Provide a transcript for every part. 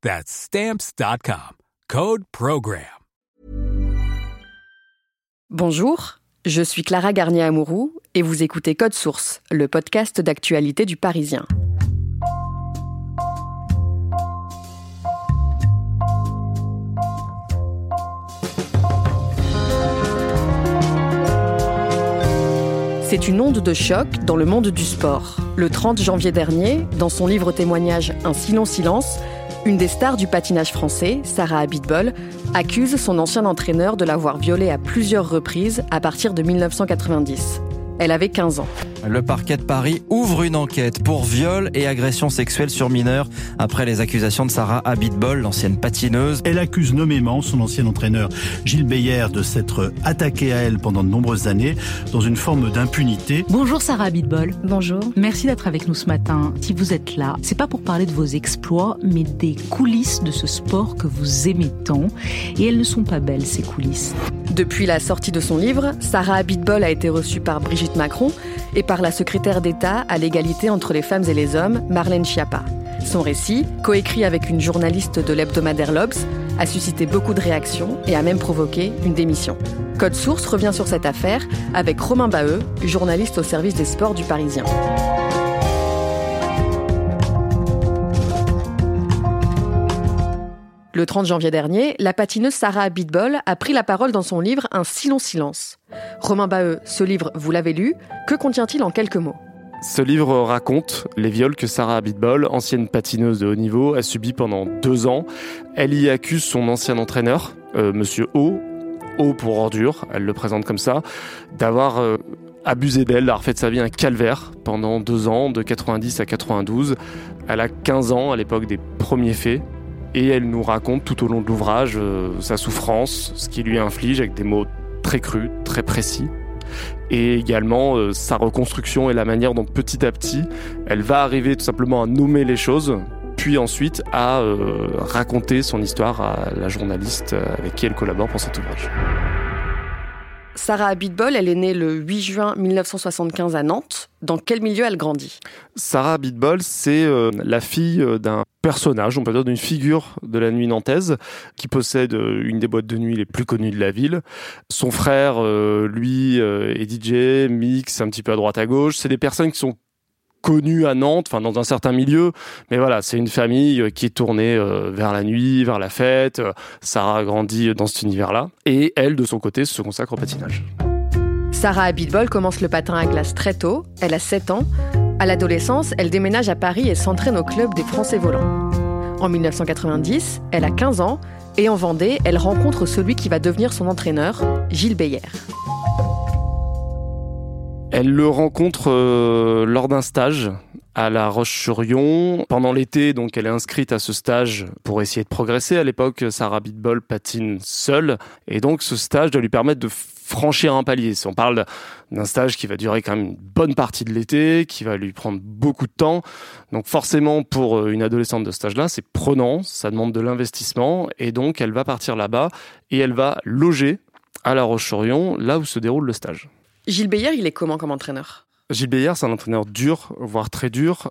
That's Stamps.com. Code PROGRAM. Bonjour, je suis Clara Garnier-Amouroux et vous écoutez Code Source, le podcast d'actualité du Parisien. C'est une onde de choc dans le monde du sport. Le 30 janvier dernier, dans son livre témoignage Un si long silence, une des stars du patinage français, Sarah Abitbol, accuse son ancien entraîneur de l'avoir violée à plusieurs reprises à partir de 1990. Elle avait 15 ans. Le parquet de Paris ouvre une enquête pour viol et agression sexuelle sur mineurs après les accusations de Sarah Abitbol, l'ancienne patineuse. Elle accuse nommément son ancien entraîneur Gilles Beyer de s'être attaqué à elle pendant de nombreuses années dans une forme d'impunité. Bonjour Sarah Abitbol. Bonjour. Merci d'être avec nous ce matin. Si vous êtes là, c'est pas pour parler de vos exploits, mais des coulisses de ce sport que vous aimez tant. Et elles ne sont pas belles, ces coulisses. Depuis la sortie de son livre, Sarah Abitbol a été reçue par Brigitte Macron et par la secrétaire d'État à l'égalité entre les femmes et les hommes, Marlène Schiappa. Son récit, coécrit avec une journaliste de l'hebdomadaire L'Obs, a suscité beaucoup de réactions et a même provoqué une démission. Code Source revient sur cette affaire avec Romain Baheux, journaliste au service des sports du Parisien. Le 30 janvier dernier, la patineuse Sarah Abitbol a pris la parole dans son livre Un si long silence. Romain Baheux, ce livre, vous l'avez lu, que contient-il en quelques mots? Ce livre raconte les viols que Sarah Abitbol, ancienne patineuse de haut niveau, a subi pendant deux ans. Elle y accuse son ancien entraîneur, euh, Monsieur O, O pour ordure, elle le présente comme ça, d'avoir euh, abusé d'elle, d'avoir fait de sa vie un calvaire pendant deux ans, de 90 à 92. Elle a 15 ans à l'époque des premiers faits et elle nous raconte tout au long de l'ouvrage euh, sa souffrance, ce qui lui inflige avec des mots très crus, très précis, et également euh, sa reconstruction et la manière dont petit à petit elle va arriver tout simplement à nommer les choses, puis ensuite à euh, raconter son histoire à la journaliste avec qui elle collabore pour cet ouvrage. Sarah Abitbol, elle est née le 8 juin 1975 à Nantes. Dans quel milieu elle grandit? Sarah Abitbol, c'est euh, la fille euh, d'un personnage, on peut dire d'une figure de la nuit nantaise, qui possède euh, une des boîtes de nuit les plus connues de la ville. Son frère, lui, est DJ, mix un petit peu à droite à gauche. C'est des personnes qui sont connu à Nantes, enfin dans un certain milieu, mais voilà, c'est une famille euh, qui est tournée euh, vers la nuit, vers la fête. Euh, Sarah a grandi dans cet univers-là, et elle, de son côté, se consacre au patinage. Sarah Abitbol commence le patin à glace très tôt, elle a 7 ans. À l'adolescence, elle déménage à Paris et s'entraîne au club des Français volants. En 1990, elle a 15 ans, et en Vendée, elle rencontre celui qui va devenir son entraîneur, Gilles Beyer. Elle le rencontre euh, lors d'un stage à La Roche-sur-Yon. Pendant l'été, donc, elle est inscrite à ce stage pour essayer de progresser. À l'époque, Sarah Bitbol patine seule. Et donc, ce stage doit lui permettre de franchir un palier. On parle d'un stage qui va durer quand même une bonne partie de l'été, qui va lui prendre beaucoup de temps. Donc forcément, pour euh, une adolescente de stage là c'est prenant, ça demande de l'investissement. Et donc, elle va partir là-bas et elle va loger à La Roche-sur-Yon, là où se déroule le stage. Gilles Beyer, il est comment comme entraîneur? Gilles Beyer, c'est un entraîneur dur, voire très dur.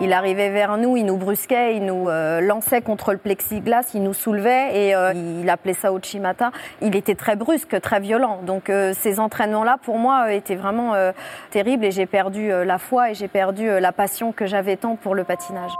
Il arrivait vers nous, il nous brusquait, il nous euh, lançait contre le plexiglas, il nous soulevait et euh, il appelait ça Ochimata. Il était très brusque, très violent. Donc euh, ces entraînements-là, pour moi, étaient vraiment terribles et j'ai perdu la foi et j'ai perdu la passion que j'avais tant pour le patinage.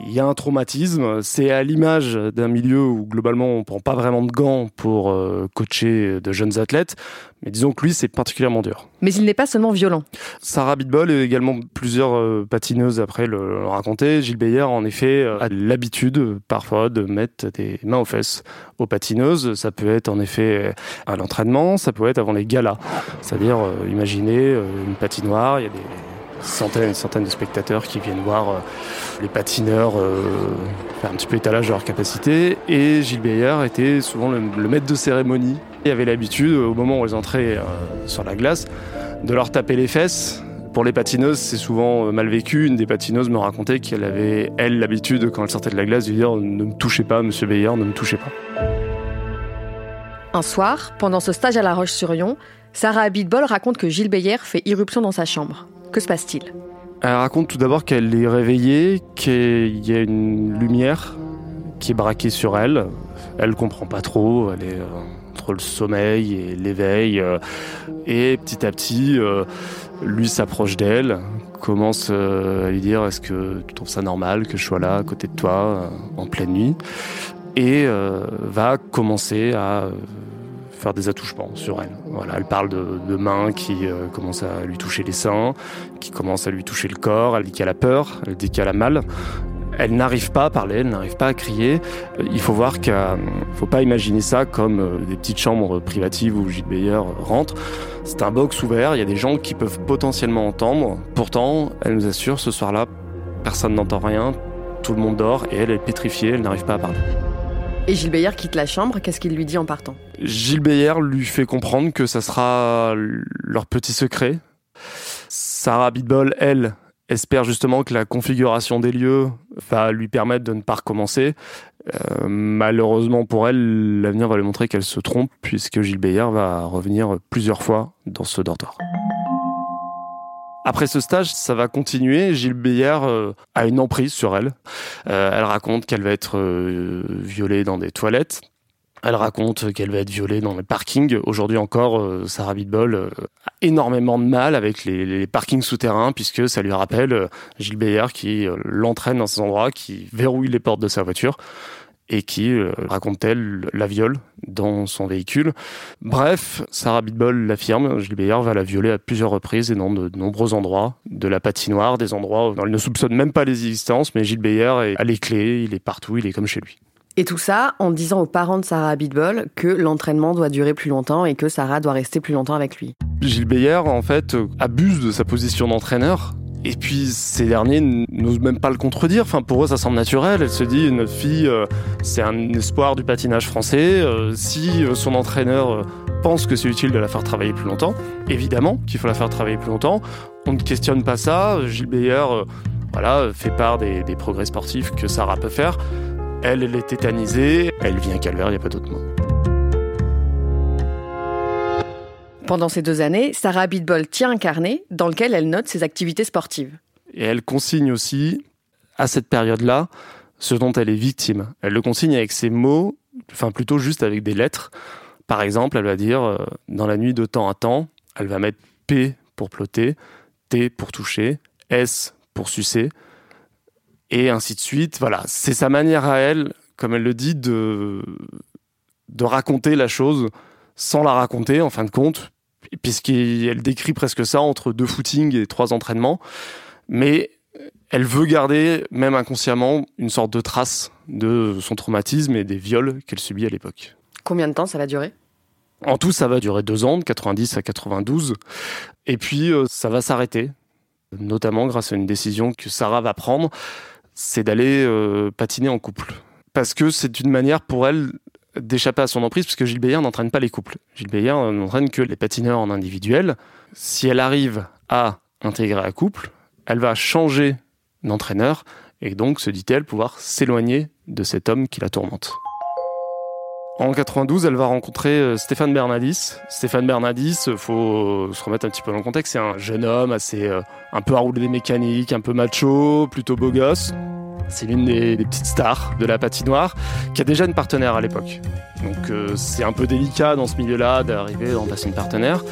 Il y a un traumatisme. C'est à l'image d'un milieu où globalement on prend pas vraiment de gants pour euh, coacher de jeunes athlètes. Mais disons que lui, c'est particulièrement dur. Mais il n'est pas seulement violent. Sarah Bitbol et également plusieurs euh, patineuses après le, le racontaient. Gilles Beyer, en effet, euh, a l'habitude parfois de mettre des mains aux fesses aux patineuses. Ça peut être en effet à l'entraînement, ça peut être avant les galas. C'est-à-dire, imaginez une patinoire, il y a des centaines et centaines de spectateurs qui viennent voir euh, les patineurs euh, faire un petit peu étalage de leur capacité. Et Gilles Beyer était souvent le, maître de cérémonie. Il avait l'habitude, au moment où ils entraient euh, sur la glace, de leur taper les fesses. Pour les patineuses, c'est souvent mal vécu. Une des patineuses me racontait qu'elle avait, elle, l'habitude, quand elle sortait de la glace, de dire Ne me touchez pas, monsieur Beyer, ne me touchez pas. Un soir, pendant ce stage à La Roche-sur-Yon, Sarah Abitbol raconte que Gilles Beyer fait irruption dans sa chambre. Que se passe-t-il? Elle raconte tout d'abord qu'elle est réveillée, qu'il y a une lumière qui est braquée sur elle. Elle comprend pas trop, elle est euh, entre le sommeil et l'éveil. Euh, et petit à petit, euh, lui s'approche d'elle, commence à lui dire Est-ce que tu trouves ça normal que je sois là à côté de toi en pleine nuit? Et va commencer à faire des attouchements sur elle. Voilà, elle parle de, mains qui euh, commencent à lui toucher les seins, qui commencent à lui toucher le corps, elle dit qu'elle a peur, elle dit qu'elle a mal. Elle n'arrive pas à parler, elle n'arrive pas à crier. Euh, il faut voir qu'il ne faut pas imaginer ça comme euh, des petites chambres privatives où Gilles Beyer rentre. C'est un box ouvert, il y a des gens qui peuvent potentiellement entendre. Pourtant, elle nous assure, ce soir-là, personne n'entend rien, tout le monde dort et elle est pétrifiée, elle n'arrive pas à parler. Et Gilles Beyer quitte la chambre, qu'est-ce qu'il lui dit en partant? Gilles Beyer lui fait comprendre que ça sera leur petit secret. Sarah Bitbol, elle, espère justement que la configuration des lieux va lui permettre de ne pas recommencer. Euh, malheureusement pour elle, l'avenir va lui montrer qu'elle se trompe puisque Gilles Beyer va revenir plusieurs fois dans ce dortoir. Après ce stage, ça va continuer. Gilles Beyer euh, a une emprise sur elle. Euh, elle raconte qu'elle va être euh, violée dans des toilettes. Elle raconte qu'elle va être violée dans les parkings. Aujourd'hui encore, Sarah Bitbol a énormément de mal avec les, parkings souterrains puisque ça lui rappelle Gilles Beyer qui l'entraîne dans ces endroits, qui verrouille les portes de sa voiture et qui euh, raconte-t-elle la viole dans son véhicule. Bref, Sarah Bitbol l'affirme, Gilles Beyer va la violer à plusieurs reprises et dans de, nombreux endroits, de la patinoire, des endroits où elle ne soupçonne même pas les existences, mais Gilles Beyer a les clés, il est partout, il est comme chez lui. Et tout ça en disant aux parents de Sarah Bitbol que l'entraînement doit durer plus longtemps et que Sarah doit rester plus longtemps avec lui. Gilles Beyer, en fait, abuse de sa position d'entraîneur et puis ces derniers n'osent même pas le contredire. Enfin, pour eux, ça semble naturel. Elle se dit, notre fille, euh, c'est un espoir du patinage français. Euh, si euh, son entraîneur pense que c'est utile de la faire travailler plus longtemps, évidemment qu'il faut la faire travailler plus longtemps. On ne questionne pas ça. Gilles Beyer, voilà, fait part des, des, progrès sportifs que Sarah peut faire. Elle, elle est tétanisée. Elle vient calvaire, il n'y a pas d'autre mot. Pendant ces deux années, Sarah Bitbol tient un carnet dans lequel elle note ses activités sportives. Et elle consigne aussi, à cette période-là, ce dont elle est victime. Elle le consigne avec ses mots, enfin plutôt juste avec des lettres. Par exemple, elle va dire, euh, dans la nuit de temps à temps, elle va mettre P pour ploter, T pour toucher, S pour sucer, et ainsi de suite. Voilà, c'est sa manière à elle, comme elle le dit, de, de raconter la chose sans la raconter, en fin de compte, puisqu'elle décrit presque ça entre deux footings et trois entraînements. Mais elle veut garder, même inconsciemment, une sorte de trace de son traumatisme et des viols qu'elle subit à l'époque. Combien de temps ça va durer? En tout, ça va durer deux ans, de 90 à 92. Et puis, euh, ça va s'arrêter, notamment grâce à une décision que Sarah va prendre, c'est d'aller euh, patiner en couple. Parce que c'est une manière pour elle d'échapper à son emprise, puisque Gilles Beyer n'entraîne pas les couples. Gilles Beyer n'entraîne que les patineurs en individuel. Si elle arrive à intégrer un couple, elle va changer d'entraîneur, et donc, se dit-elle, pouvoir s'éloigner de cet homme qui la tourmente. En 92, elle va rencontrer euh, Stéphane Bernadis. Stéphane Bernadis, euh, faut se remettre un petit peu dans le contexte, c'est un jeune homme assez euh, un peu à rouler des mécaniques, un peu macho, plutôt beau gosse. C'est l'une des, petites stars de la patinoire qui a déjà une partenaire à l'époque. Donc euh, c'est un peu délicat dans ce milieu-là d'arriver en passer une partenaire.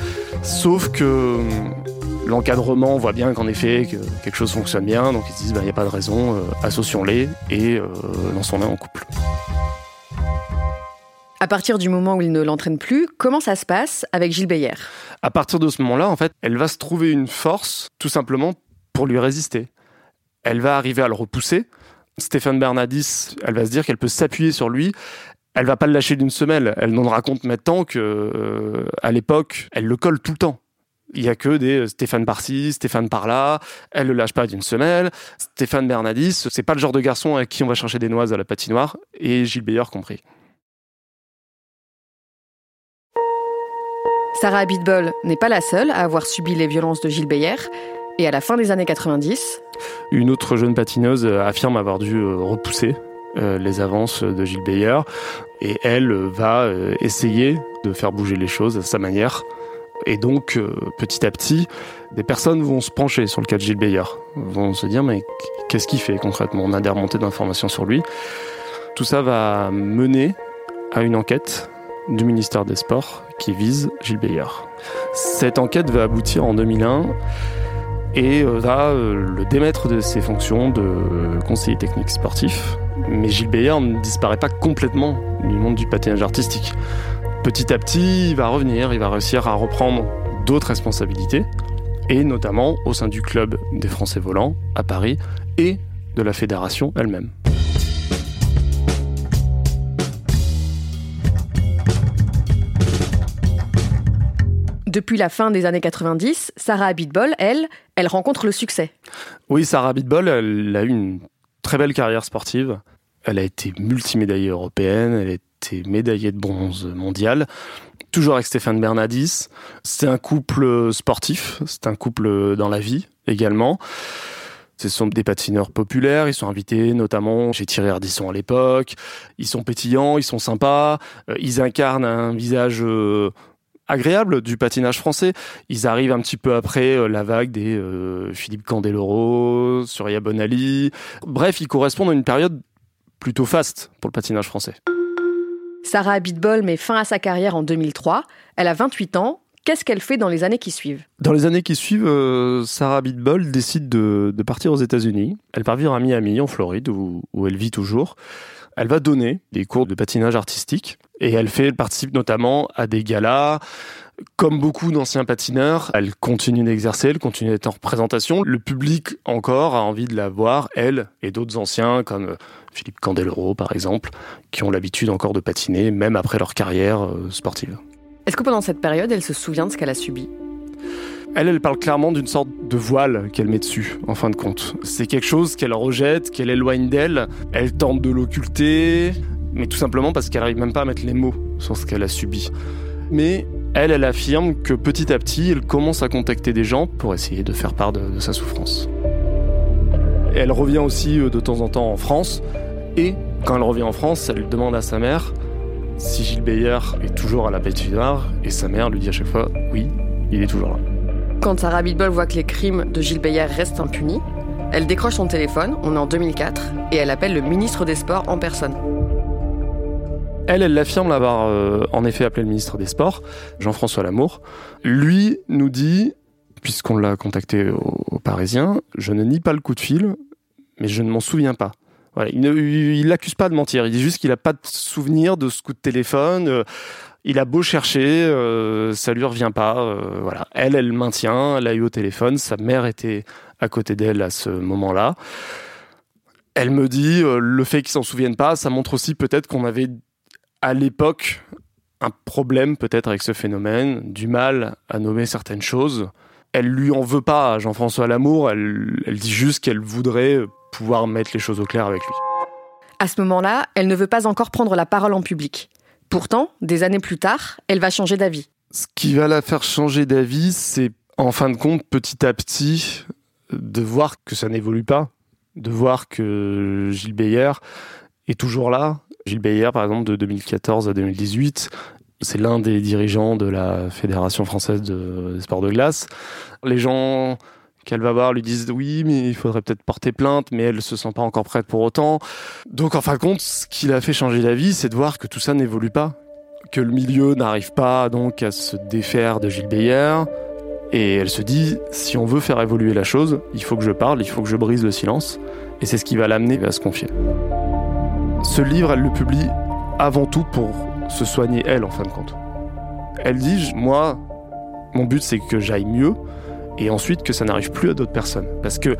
Sauf que L'encadrement voit bien qu'en effet que quelque chose fonctionne bien, donc ils se disent il bah, n'y a pas de raison, euh, associons-les et euh, lançons-les en couple. À partir du moment où il ne l'entraîne plus, comment ça se passe avec Gilles Beyer À partir de ce moment-là, en fait, elle va se trouver une force tout simplement pour lui résister. Elle va arriver à le repousser. Stéphane Bernadis, elle va se dire qu'elle peut s'appuyer sur lui. Elle va pas le lâcher d'une semelle. Elle n'en raconte maintenant que, euh, à l'époque, elle le colle tout le temps. Il y a que des Stéphane par-ci, Stéphane par-là. Elle le lâche pas d'une semelle. Stéphane Bernadis, c'est pas le genre de garçon avec qui on va chercher des noises à la patinoire, et Gilles Beyer compris. Sarah Abitbol n'est pas la seule à avoir subi les violences de Gilles Beyer. Et à la fin des années 90, une autre jeune patineuse affirme avoir dû euh, repousser euh, les avances de Gilles Beyer et elle va euh, essayer de faire bouger les choses à sa manière. Et donc, petit à petit, des personnes vont se pencher sur le cas de Gilles Beyer, vont se dire mais qu'est-ce qu'il fait concrètement? On a des remontées d'informations sur lui. Tout ça va mener à une enquête du ministère des Sports qui vise Gilles Beyer. Cette enquête va aboutir en 2001 et euh, va euh, le démettre de ses fonctions de euh, conseiller technique sportif. Mais Gilles Beyer ne disparaît pas complètement du monde du patinage artistique. Petit à petit, il va revenir, il va réussir à reprendre d'autres responsabilités, et notamment au sein du club des Français volants à Paris et de la fédération elle-même. Depuis la fin des années 90, Sarah Abitbol, elle, elle rencontre le succès. Oui, Sarah Abitbol, elle a eu une très belle carrière sportive. Elle a été multimédaillée européenne, elle a été médaillée de bronze mondial, toujours avec Stéphane Bernadis. C'est un couple sportif, c'est un couple dans la vie également. Ce sont des patineurs populaires, ils sont invités notamment chez Thierry Ardisson à l'époque. Ils sont pétillants, ils sont sympas, euh, ils incarnent un visage euh, agréable du patinage français. Ils arrivent un petit peu après euh, la vague des euh, Philippe Candeloro, Surya Bonali. Bref, ils correspondent à une période plutôt faste pour le patinage français. Sarah Abitbol met fin à sa carrière en 2003. Elle a 28 ans. Qu'est-ce qu'elle fait dans les années qui suivent? Dans les années qui suivent, euh, Sarah Abitbol décide de, partir aux États-Unis. Elle part vivre à Miami, en Floride, où, où elle vit toujours. Elle va donner des cours de patinage artistique et elle fait, participe notamment à des galas. Comme beaucoup d'anciens patineurs, elle continue d'exercer, elle continue d'être en représentation. Le public encore a envie de la voir, elle et d'autres anciens comme euh, Philippe Candeloro par exemple, qui ont l'habitude encore de patiner même après leur carrière euh, sportive. Est-ce que pendant cette période, elle se souvient de ce qu'elle a subi? Elle, elle parle clairement d'une sorte de voile qu'elle met dessus, en fin de compte. C'est quelque chose qu'elle rejette, qu'elle éloigne d'elle. Elle tente de l'occulter, mais tout simplement parce qu'elle n'arrive même pas à mettre les mots sur ce qu'elle a subi. Mais elle, elle affirme que petit à petit, elle commence à contacter des gens pour essayer de faire part de, sa souffrance. Elle revient aussi euh, de temps en temps en France, et quand elle revient en France, elle demande à sa mère si Gilles Beyer est toujours à la patinoire, et sa mère lui dit à chaque fois oui, il est toujours là. Quand Sarah Bidbol voit que les crimes de Gilles Beyer restent impunis, elle décroche son téléphone, on est en 2004, et elle appelle le ministre des Sports en personne. Elle, elle l'affirme l'avoir euh, en effet appelé le ministre des Sports, Jean-François Lamour. Lui nous dit, puisqu'on l'a contacté au, Parisien, je ne nie pas le coup de fil, mais je ne m'en souviens pas. il l'accuse pas de mentir, il dit juste qu'il n'a pas de souvenir de ce coup de téléphone. Euh, il a beau chercher, euh, ça lui revient pas. Euh, voilà. Elle, elle maintient, elle a eu au téléphone, sa mère était à côté d'elle à ce moment-là. Elle me dit, euh, le fait qu'ils s'en souviennent pas, ça montre aussi peut-être qu'on avait à l'époque un problème peut-être avec ce phénomène, du mal à nommer certaines choses. Elle lui en veut pas Jean-François Lamour, elle, elle dit juste qu'elle voudrait pouvoir mettre les choses au clair avec lui. À ce moment-là, elle ne veut pas encore prendre la parole en public. Pourtant, des années plus tard, elle va changer d'avis. Ce qui va la faire changer d'avis, c'est en fin de compte, petit à petit, de voir que ça n'évolue pas, de voir que Gilles Beyer est toujours là. Gilles Beyer, par exemple, de 2014 à 2018, c'est l'un des dirigeants de la Fédération française de, sports de glace. Les gens qu'elle va voir lui disent oui mais il faudrait peut-être porter plainte mais elle se sent pas encore prête pour autant. Donc en fin de compte ce qui l'a fait changer d'avis c'est de voir que tout ça n'évolue pas, que le milieu n'arrive pas donc à se défaire de Gilles Beyer Et elle se dit, si on veut faire évoluer la chose, il faut que je parle, il faut que je brise le silence. Et c'est ce qui va l'amener à se confier. Ce livre, elle le publie avant tout pour se soigner elle, en fin de compte. Elle dit, moi, mon but c'est que j'aille mieux et ensuite que ça n'arrive plus à d'autres personnes. Parce que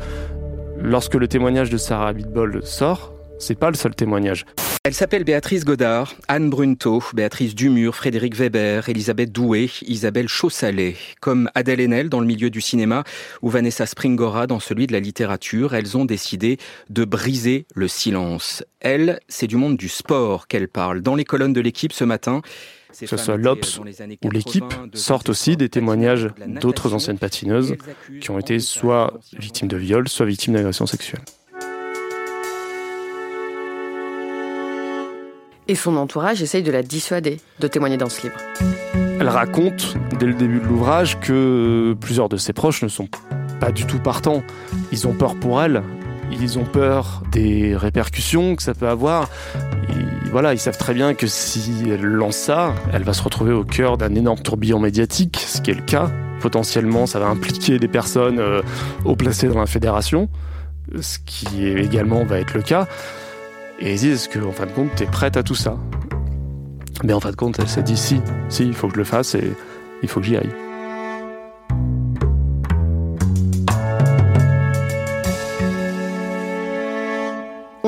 lorsque le témoignage de Sarah Abitbol sort, c'est pas le seul témoignage. Elle s'appelle Béatrice Godard, Anne Brunto, Béatrice Dumur, Frédéric Weber, Elisabeth Doué, Isabelle Chaussalet. Comme Adèle Haenel dans le milieu du cinéma ou Vanessa Springora dans celui de la littérature, elles ont décidé de briser le silence. Elle, c'est du monde du sport qu'elle parle. Dans les colonnes de l'équipe ce matin, que ce soit l'Obs ou l'équipe, sortent aussi des témoignages d'autres anciennes patineuses qui ont été soit victimes de viol, soit victimes d'agressions sexuelles. Et son entourage essaye de la dissuader de témoigner dans ce livre. Elle raconte dès le début de l'ouvrage que plusieurs de ses proches ne sont pas du tout partants. Ils ont peur pour elle. Ils ont peur des répercussions que ça peut avoir. voilà, ils savent très bien que si elle lance ça, elle va se retrouver au cœur d'un énorme tourbillon médiatique, ce qui est le cas. Potentiellement, ça va impliquer des personnes euh, haut placées dans la fédération, ce qui également va être le cas. Et ils disent, est-ce qu'en fin de compte, tu es prête à tout ça Mais en fin de compte, elle s'est dit, si, si, il faut que je le fasse et il faut que j'y aille.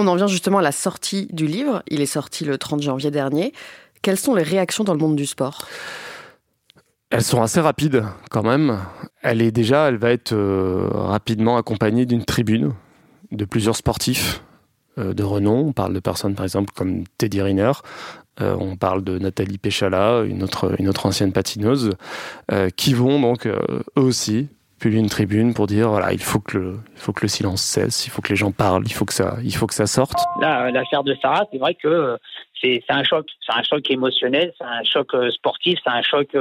On en vient justement à la sortie du livre. Il est sorti le 30 janvier dernier. Quelles sont les réactions dans le monde du sport? Elles sont assez rapides quand même. Elle est déjà, elle va être euh, rapidement accompagnée d'une tribune de plusieurs sportifs euh, de renom. On parle de personnes, par exemple, comme Teddy Riner. Euh, on parle de Nathalie Péchala, une autre, une autre ancienne patineuse, qui vont donc eux aussi publier une tribune pour dire voilà il faut que le il faut que le silence cesse il faut que les gens parlent il faut que ça il faut que ça sorte là l'affaire de Sarah c'est vrai que c'est un choc c'est un choc émotionnel c'est un choc sportif c'est un choc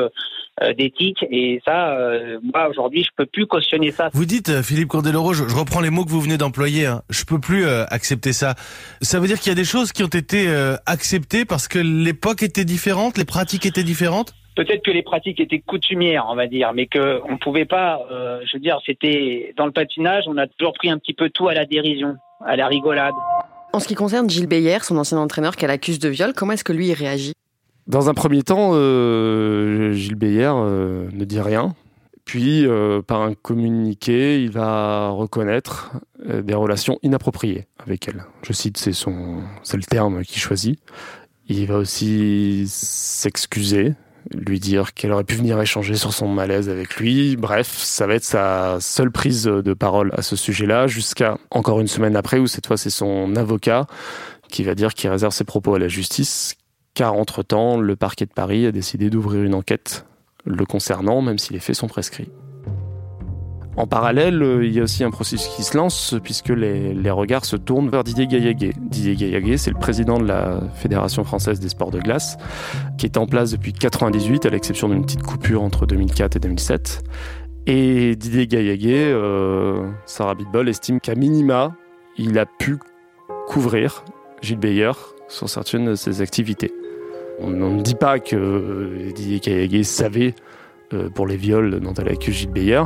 euh, d'éthique. Et ça, euh, moi aujourd'hui, je peux plus cautionner ça. Vous dites, euh, Philippe Cordeloro, je, reprends les mots que vous venez d'employer. Hein, je peux plus accepter ça. Ça veut dire qu'il y a des choses qui ont été acceptées parce que l'époque était différente, les pratiques étaient différentes? Peut-être que les pratiques étaient coutumières, on va dire, mais que on pouvait pas. je veux dire, c'était dans le patinage, on a toujours pris un petit peu tout à la dérision, à la rigolade. En ce qui concerne Gilles Beyer, son ancien entraîneur qu'elle accuse de viol, comment est-ce que lui réagit? Dans un premier temps, euh, Gilles Beyer euh, ne dit rien. Puis, euh, par un communiqué, il va reconnaître des relations inappropriées avec elle. Je cite, c'est son, c'est le terme qu'il choisit. Il va aussi s'excuser, lui dire qu'elle aurait pu venir échanger sur son malaise avec lui. Bref, ça va être sa seule prise de parole à ce sujet-là, jusqu'à encore une semaine après, où cette fois c'est son avocat qui va dire qu'il réserve ses propos à la justice, car entre-temps, le parquet de Paris a décidé d'ouvrir une enquête le concernant, même si les faits sont prescrits. En parallèle, il y a aussi un processus qui se lance puisque les, regards se tournent vers Didier Gaillaguet. Didier Gaillaguet, c'est le président de la Fédération française des sports de glace, qui est en place depuis 98, à l'exception d'une petite coupure entre 2004 et 2007. Et Didier Gaillaguet, euh, Sarah Bitbol, estime qu'à minima, il a pu couvrir Gilles Beyer sur certaines de ses activités. On ne dit pas que euh, Didier Kayagé savait euh, pour les viols dont elle accuse Gilles Beyer,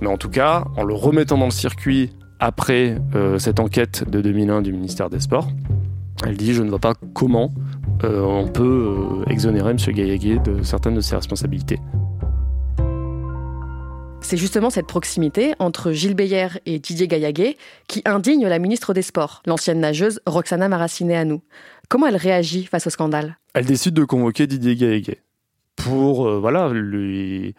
mais en tout cas, en le remettant dans le circuit après euh, cette enquête de 2001 du ministère des Sports, elle dit Je ne vois pas comment on peut exonérer M. Gaillaguet de certaines de ses responsabilités. C'est justement cette proximité entre Gilles Beyer et Didier Gaillaguet qui indigne la ministre des Sports, l'ancienne nageuse Roxana Maracineanu. Comment elle réagit face au scandale? Elle décide de convoquer Didier Gaëguet pour euh, voilà, lui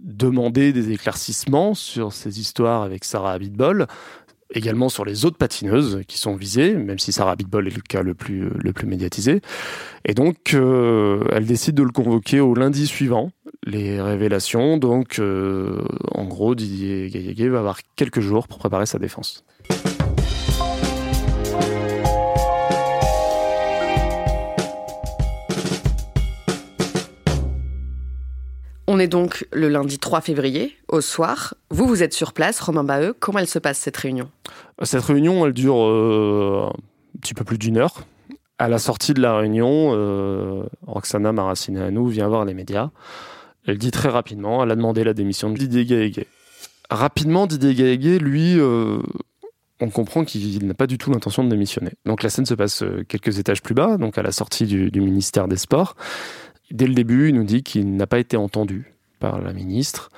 demander des éclaircissements sur ces histoires avec Sarah Abitbol, également sur les autres patineuses qui sont visées, même si Sarah Abitbol est le cas le plus, plus médiatisé. Et donc, euh, elle décide de le convoquer au lundi suivant, les révélations. Donc, euh, en gros, Didier Gaillet va avoir quelques jours pour préparer sa défense. On est donc le lundi 3 février, au soir. Vous, vous êtes sur place, Romain Baheux. Comment elle se passe, cette réunion? Cette réunion, elle dure euh, un petit peu plus d'une heure. À la sortie de la réunion, euh, Roxana Maracineanu vient voir les médias Elle dit très rapidement, elle a demandé la démission de Didier Gaégué. Rapidement, Didier Gaégué, lui, euh, on comprend qu'il n'a pas du tout l'intention de démissionner. Donc la scène se passe quelques étages plus bas, donc à la sortie du ministère des Sports. Dès le début, il nous dit qu'il n'a pas été entendu par la ministre,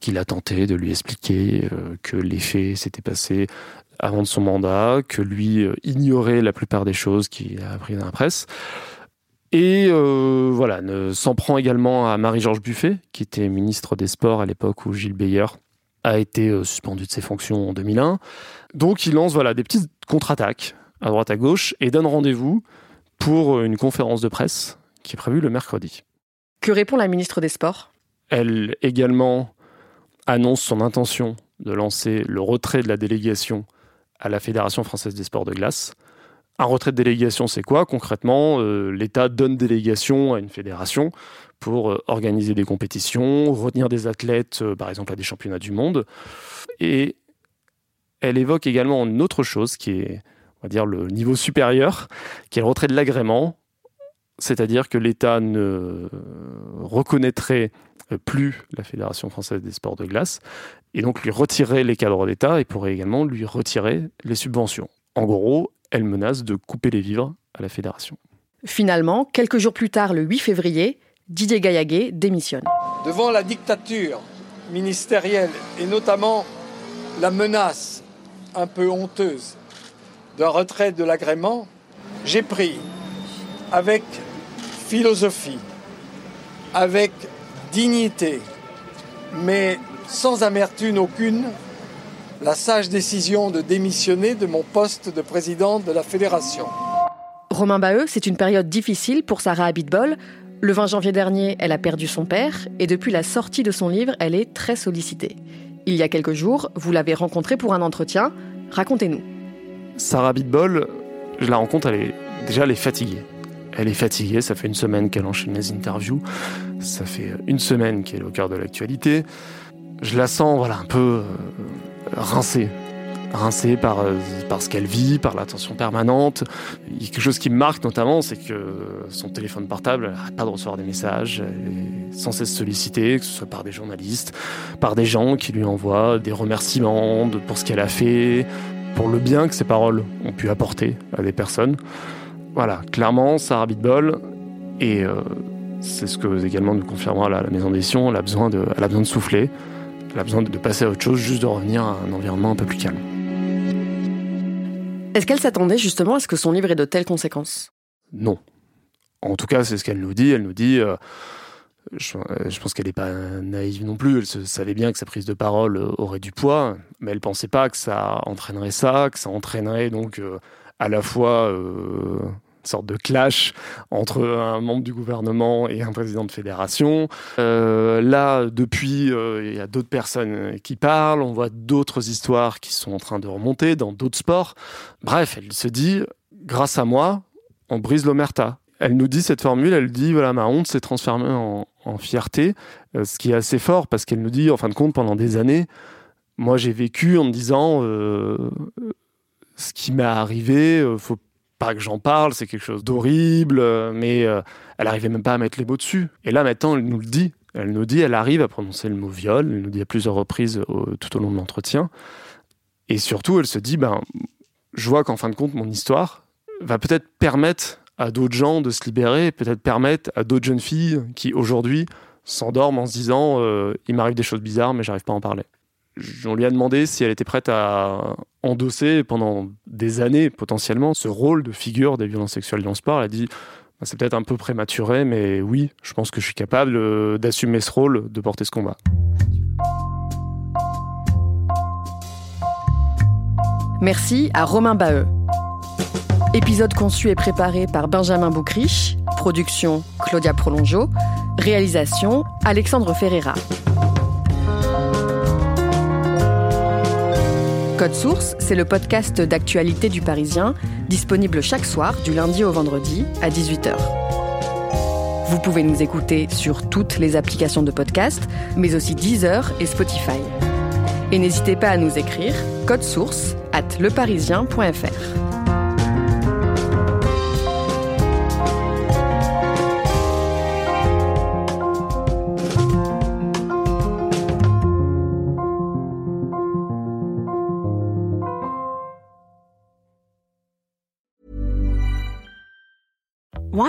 qu'il a tenté de lui expliquer euh, que les faits s'étaient passés avant de son mandat, que lui euh, ignorait la plupart des choses qu'il a appris dans la presse. Et euh, voilà, s'en prend également à Marie-Georges Buffet, qui était ministre des Sports à l'époque où Gilles Beyer a été euh, suspendu de ses fonctions en 2001. Donc il lance voilà des petites contre-attaques à droite à gauche et donne rendez-vous pour une conférence de presse qui est prévue le mercredi. Que répond la ministre des Sports? Elle également annonce son intention de lancer le retrait de la délégation à la Fédération française des sports de glace. Un retrait de délégation, c'est quoi? Concrètement, euh, l'État donne délégation à une fédération pour euh, organiser des compétitions, retenir des athlètes, euh, par exemple à des championnats du monde. Et elle évoque également une autre chose qui est, on va dire, le niveau supérieur, qui est le retrait de l'agrément, c'est-à-dire que l'État ne reconnaîtrait plus la Fédération française des sports de glace et donc lui retirer les cadres d'État et pourrait également lui retirer les subventions. En gros, elle menace de couper les vivres à la fédération. Finalement, quelques jours plus tard, le 8 février, Didier Gaillaguet démissionne. Devant la dictature ministérielle et notamment la menace un peu honteuse d'un retrait de l'agrément, j'ai pris avec philosophie, avec dignité, mais sans amertume aucune, la sage décision de démissionner de mon poste de président de la fédération. Romain Baheux, c'est une période difficile pour Sarah Abitbol. Le 20 janvier dernier, elle a perdu son père et depuis la sortie de son livre, elle est très sollicitée. Il y a quelques jours, vous l'avez rencontrée pour un entretien. Racontez-nous. Sarah Abitbol, je la rencontre, elle est, déjà elle est fatiguée. Elle est fatiguée, ça fait une semaine qu'elle enchaîne les interviews, ça fait une semaine qu'elle est au cœur de l'actualité je la sens voilà un peu euh, rincée rincée par, euh, par ce qu'elle vit, par l'attention permanente. Il y a quelque chose qui me marque notamment, c'est que son téléphone portable n'arrête pas de recevoir des messages, elle est sans cesse sollicitée, que ce soit par des journalistes, par des gens qui lui envoient des remerciements pour ce qu'elle a fait, pour le bien que ses paroles ont pu apporter à des personnes. Voilà, clairement, Sarah Bitbol, et euh, c'est ce que également nous confirmera la, la maison d'édition, elle a besoin de, elle a besoin de souffler. Elle a besoin de passer à autre chose, juste de revenir à un environnement un peu plus calme. Est-ce qu'elle s'attendait justement à ce que son livre ait de telles conséquences? Non. En tout cas, c'est ce qu'elle nous dit. Elle nous dit, euh, je, euh, je, pense qu'elle n'est pas naïve non plus. Elle se, savait bien que sa prise de parole aurait du poids, mais elle pensait pas que ça entraînerait ça, que ça entraînerait donc euh, à la fois euh, sorte de clash entre un membre du gouvernement et un président de fédération. Euh, là, depuis, euh, il y a d'autres personnes qui parlent, on voit d'autres histoires qui sont en train de remonter dans d'autres sports. Bref, elle se dit, grâce à moi, on brise l'omerta. Elle nous dit cette formule, elle dit, voilà, ma honte s'est transformée en, fierté, ce qui est assez fort parce qu'elle nous dit, en fin de compte, pendant des années, moi j'ai vécu en me disant, ce qui m'est arrivé, euh, faut pas que j'en parle, c'est quelque chose d'horrible, euh, mais euh, elle arrivait même pas à mettre les mots dessus. Et là, maintenant, elle nous le dit. Elle nous dit, elle arrive à prononcer le mot viol, elle nous dit à plusieurs reprises tout au long de l'entretien. Et surtout, elle se dit, ben, je vois qu'en fin de compte, mon histoire va peut-être permettre à d'autres gens de se libérer, peut-être permettre à d'autres jeunes filles qui, aujourd'hui, s'endorment en se disant, il m'arrive des choses bizarres, mais j'arrive pas à en parler on lui a demandé si elle était prête à endosser pendant des années potentiellement ce rôle de figure des violences sexuelles dans le sport. Elle a dit bah, c'est peut-être un peu prématuré, mais oui, je pense que je suis capable euh, d'assumer ce rôle, de porter ce combat. Merci à Romain Baheux. Épisode conçu et préparé par Benjamin Boucriche, production Claudia Prolongeau, réalisation Alexandre Ferreira. Code Source, c'est le podcast d'actualité du Parisien, disponible chaque soir du lundi au vendredi à 18h. Vous pouvez nous écouter sur toutes les applications de podcast, mais aussi Deezer et Spotify. Et n'hésitez pas à nous écrire code source at leparisien.fr.